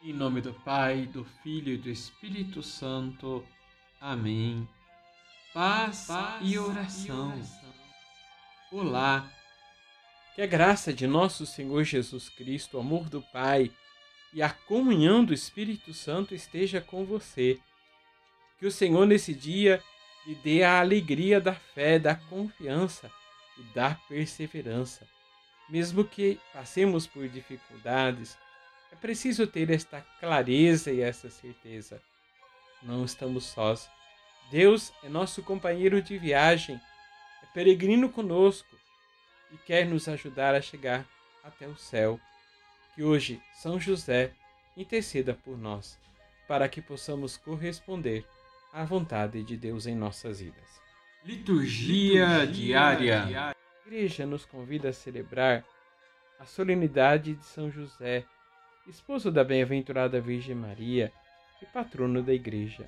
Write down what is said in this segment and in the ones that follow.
Em nome do Pai, do Filho e do Espírito Santo. Amém. Paz, Paz e, oração. e oração. Olá. Que a graça de nosso Senhor Jesus Cristo, o amor do Pai e a comunhão do Espírito Santo esteja com você. Que o Senhor nesse dia lhe dê a alegria da fé, da confiança e da perseverança. Mesmo que passemos por dificuldades, é preciso ter esta clareza e essa certeza. Não estamos sós. Deus é nosso companheiro de viagem, é peregrino conosco e quer nos ajudar a chegar até o céu. Que hoje São José interceda por nós, para que possamos corresponder à vontade de Deus em nossas vidas. Liturgia, Liturgia diária. diária. A igreja nos convida a celebrar a solenidade de São José esposo da bem-aventurada Virgem Maria e patrono da Igreja.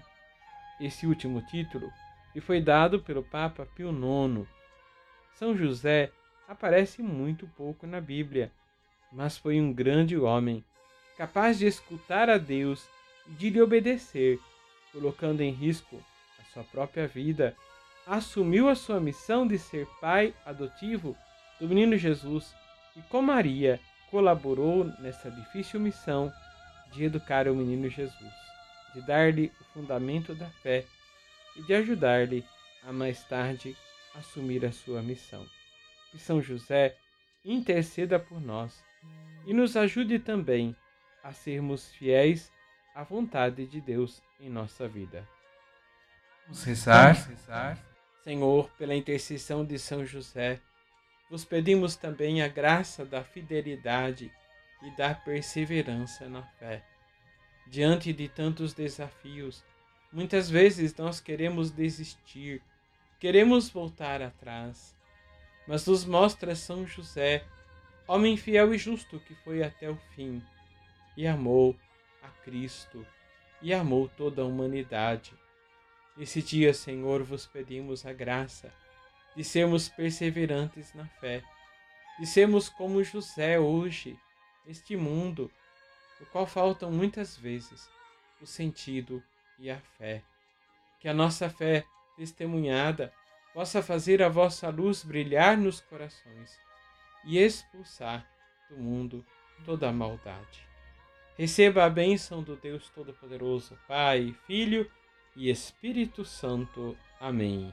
Esse último título lhe foi dado pelo Papa Pio IX. São José aparece muito pouco na Bíblia, mas foi um grande homem, capaz de escutar a Deus e de lhe obedecer, colocando em risco a sua própria vida, assumiu a sua missão de ser pai adotivo do menino Jesus e com Maria colaborou nessa difícil missão de educar o menino Jesus, de dar-lhe o fundamento da fé e de ajudar-lhe a mais tarde assumir a sua missão. Que São José interceda por nós e nos ajude também a sermos fiéis à vontade de Deus em nossa vida. Vamos rezar. Vamos rezar. Senhor, pela intercessão de São José, vos pedimos também a graça da fidelidade e da perseverança na fé. Diante de tantos desafios, muitas vezes nós queremos desistir, queremos voltar atrás. Mas nos mostra São José, homem fiel e justo que foi até o fim e amou a Cristo e amou toda a humanidade. Nesse dia, Senhor, vos pedimos a graça de sermos perseverantes na fé, de sermos como José hoje, neste mundo, no qual faltam muitas vezes o sentido e a fé. Que a nossa fé testemunhada possa fazer a vossa luz brilhar nos corações e expulsar do mundo toda a maldade. Receba a bênção do Deus Todo-Poderoso, Pai, Filho e Espírito Santo. Amém.